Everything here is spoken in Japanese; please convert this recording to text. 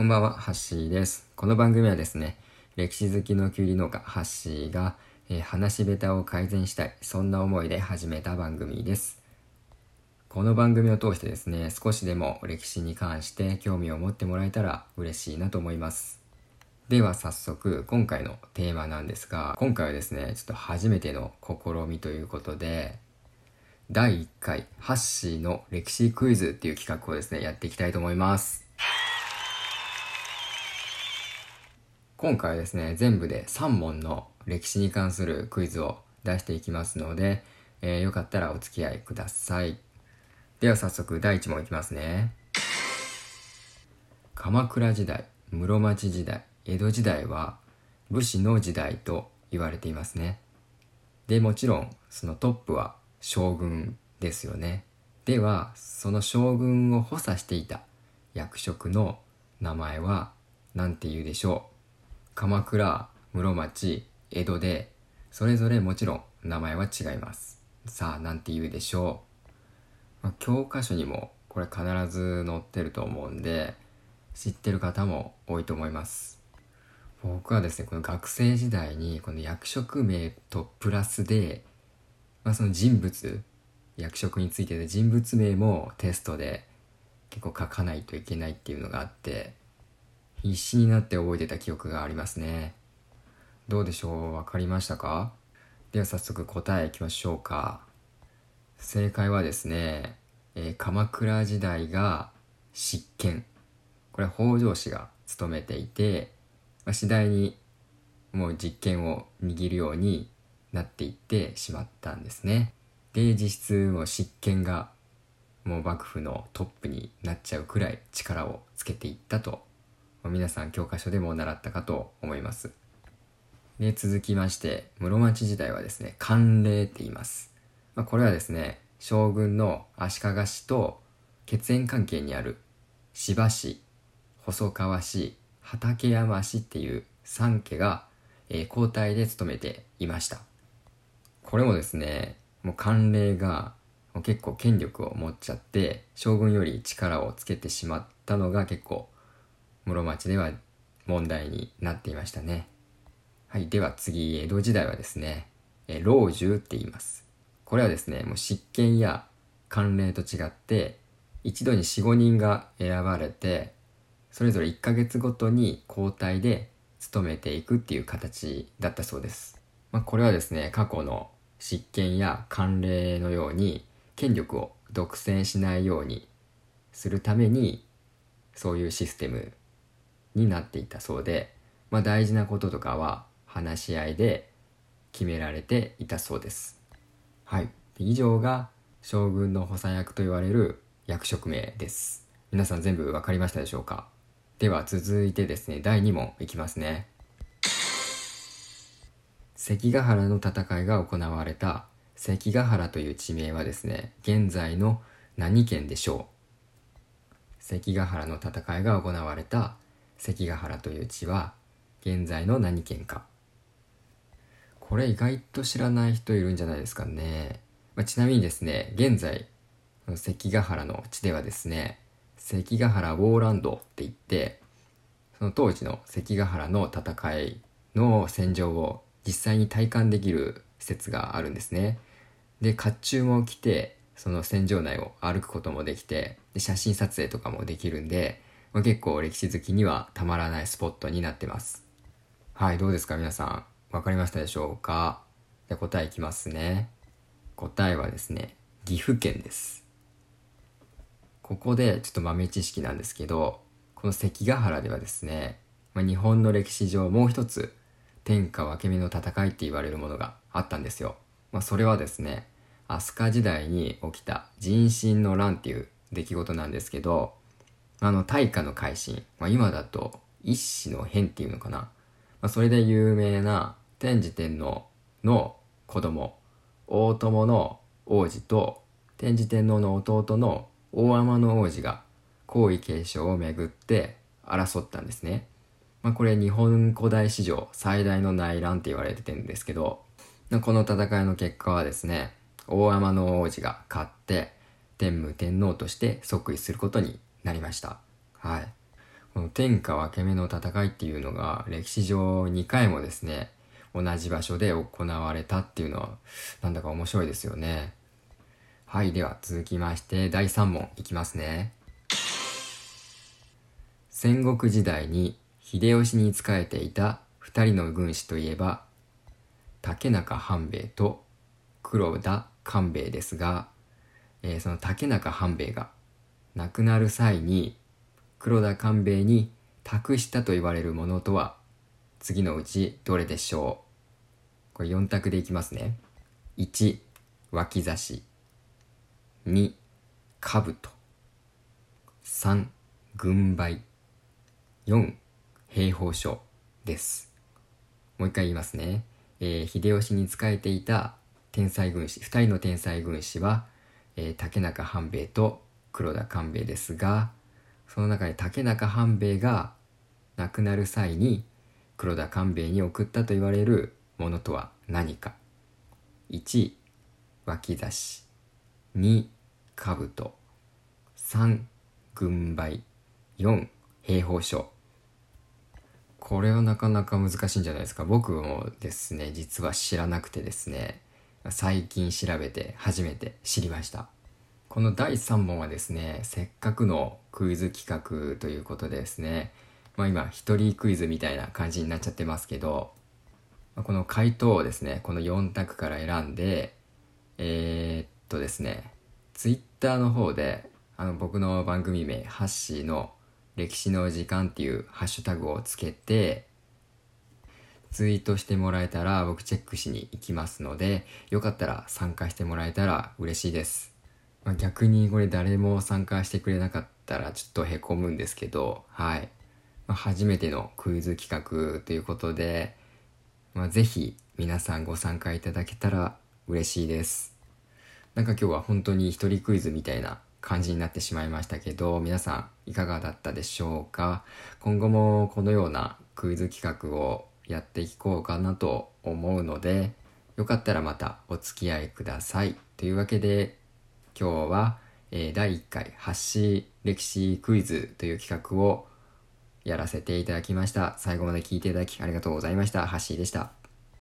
こんばんは、ハッシーです。この番組はですね、歴史好きのキュウリ農家、ハッシーが、えー、話し下手を改善したい、そんな思いで始めた番組です。この番組を通してですね、少しでも歴史に関して興味を持ってもらえたら嬉しいなと思います。では早速、今回のテーマなんですが、今回はですね、ちょっと初めての試みということで、第1回、ハッシーの歴史クイズっていう企画をですね、やっていきたいと思います。今回はですね、全部で3問の歴史に関するクイズを出していきますので、えー、よかったらお付き合いください。では早速第1問いきますね。鎌倉時代、室町時代、江戸時代は武士の時代と言われていますね。で、もちろんそのトップは将軍ですよね。では、その将軍を補佐していた役職の名前は何て言うでしょう？鎌倉、室町、江戸で、それぞれもちろん名前は違います。さあ、なんて言うでしょう。まあ、教科書にもこれ必ず載ってると思うんで、知ってる方も多いと思います。僕はですね、この学生時代にこの役職名とプラスで、まあ、その人物、役職についてで人物名もテストで結構書かないといけないっていうのがあって、必死になって覚えてた記憶がありますね。どうでしょう？わかりましたか？では早速答えいきましょうか。正解はですね、えー、鎌倉時代が執権。これ北条氏が務めていて、まあ、次第にもう実権を握るようになっていってしまったんですね。で、実質もう執権がもう幕府のトップになっちゃうくらい力をつけていったと皆さん教科書でも習ったかと思います。で、続きまして、室町時代はですね、慣例って言います。まあ、これはですね、将軍の足利氏と血縁関係にある芝氏、細川氏、畠山氏っていう3家が、えー、交代で務めていました。これもですね、もう慣例が結構権力を持っちゃって将軍より力をつけてしまったのが結構室町では問題になっていましたね。はい。では次、江戸時代はですね、え老中って言います。これはですね、もう執権や慣例と違って、一度に4、5人が選ばれて、それぞれ1ヶ月ごとに交代で務めていくっていう形だったそうです。まあ、これはですね、過去の執権や慣例のように権力を独占しないようにするためにそういうシステムになっていたそうで、まあ、大事なこととかは話し合いで決められていたそうです。はい。以上が将軍の補佐役と言われる役職名です。皆さん全部わかりましたでしょうか？では続いてですね、第2問いきますね。関ヶ原の戦いが行われた関ヶ原という地名はですね、現在の何県でしょう？関ヶ原の戦いが行われた関ヶ原という地は現在の何県か。これ意外と知らない人いるんじゃないですかね、まあ、ちなみにですね現在関ヶ原の地ではですね関ヶ原ウォーランドって言ってその当時の関ヶ原の戦いの戦場を実際に体感できる施設があるんですね。で甲冑も着てその戦場内を歩くこともできてで写真撮影とかもできるんでまあ、結構歴史好きにはたまらないスポットになってます。はい、どうですか皆さん。わかりましたでしょうか？じゃ答えいきますね。答えはですね、岐阜県です。ここでちょっと豆知識なんですけど、この関ヶ原ではですね、まあ、日本の歴史上もう一つ天下分け目の戦いって言われるものがあったんですよ。まあ、それはですね、飛鳥時代に起きた人心の乱っていう出来事なんですけど、あの、大化の改新。まあ、今だと、一子の変っていうのかな。まあ、それで有名な天智天皇の子供、大友の王子と天智天皇の弟の大天の王子が皇位継承をめぐって争ったんですね。まあ、これ日本古代史上最大の内乱って言われてるんですけど、この戦いの結果はですね、大天の王子が勝って天武天皇として即位することになりました。はい。この天下分け目の戦いっていうのが歴史上2回もですね、同じ場所で行われたっていうのはなんだか面白いですよね。はい、では続きまして第3問いきますね。戦国時代に秀吉に仕えていた2人の軍師といえば竹中半兵衛と黒田官兵衛ですが、えー、その竹中半兵衛が亡くなる際に黒田官兵衛に託したと言われるものとは次のうちどれでしょう？これ4択でいきますね。1、脇差し。2、兜。3、軍配。4、兵法書です。もう一回言いますね。えー、秀吉に仕えていた天才軍師、二人の天才軍師は、えー、竹中半兵衛と黒田官兵衛ですが、その中で竹中半兵衛が亡くなる際に黒田官兵衛に送ったと言われるものとは何か。1、脇差し。2、兜。3、軍配。4、兵法書。これはなかなか難しいんじゃないですか。僕もですね、実は知らなくてですね、最近調べて初めて知りました。この第3問はですね、せっかくのクイズ企画ということでですね、まあ今、一人クイズみたいな感じになっちゃってますけど、この回答をですね、この4択から選んで、えー、っとですね、ツイッターの方で、あの僕の番組名、ハッシーの歴史の時間っていうハッシュタグをつけて、ツイートしてもらえたら僕チェックしに行きますので、よかったら参加してもらえたら嬉しいです。まあ、逆にこれ誰も参加してくれなかったらちょっとへこむんですけど、はい。まあ、初めてのクイズ企画ということで、まあ、ぜひ皆さんご参加いただけたら嬉しいです。なんか今日は本当に一人クイズみたいな感じになってしまいましたけど、皆さんいかがだったでしょうか？今後もこのようなクイズ企画をやっていこうかなと思うので、よかったらまたお付き合いください。というわけで、今日は、えー、第1回発信歴史クイズという企画をやらせていただきました。最後まで聞いていただきありがとうございました。ハッシーでした。